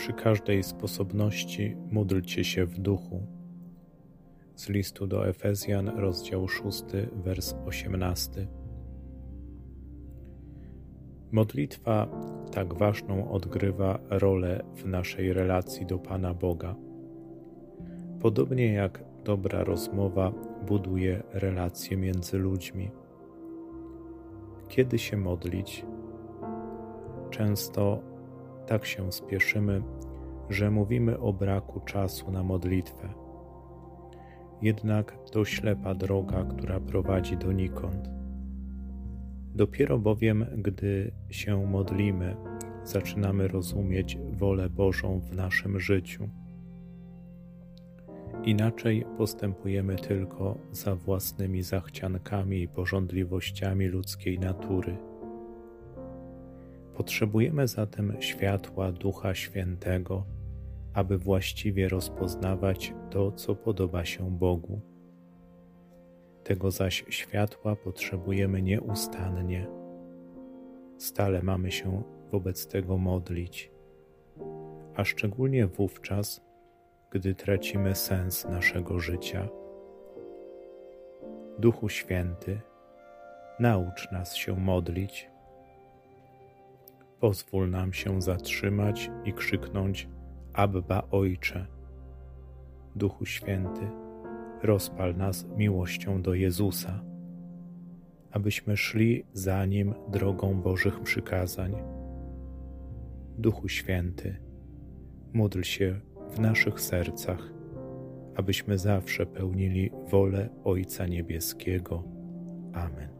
Przy każdej sposobności módlcie się w duchu. Z listu do Efezjan, rozdział 6, wers 18. Modlitwa tak ważną odgrywa rolę w naszej relacji do Pana Boga. Podobnie jak dobra rozmowa buduje relacje między ludźmi. Kiedy się modlić? Często tak się spieszymy, że mówimy o braku czasu na modlitwę. Jednak to ślepa droga, która prowadzi donikąd. Dopiero bowiem, gdy się modlimy, zaczynamy rozumieć wolę Bożą w naszym życiu. Inaczej postępujemy tylko za własnymi zachciankami i porządliwościami ludzkiej natury. Potrzebujemy zatem światła Ducha Świętego, aby właściwie rozpoznawać to, co podoba się Bogu. Tego zaś światła potrzebujemy nieustannie. Stale mamy się wobec tego modlić, a szczególnie wówczas, gdy tracimy sens naszego życia. Duchu Święty, naucz nas się modlić. Pozwól nam się zatrzymać i krzyknąć: Abba Ojcze. Duchu Święty, rozpal nas miłością do Jezusa, abyśmy szli za Nim drogą Bożych przykazań. Duchu Święty, módl się w naszych sercach, abyśmy zawsze pełnili wolę Ojca Niebieskiego. Amen.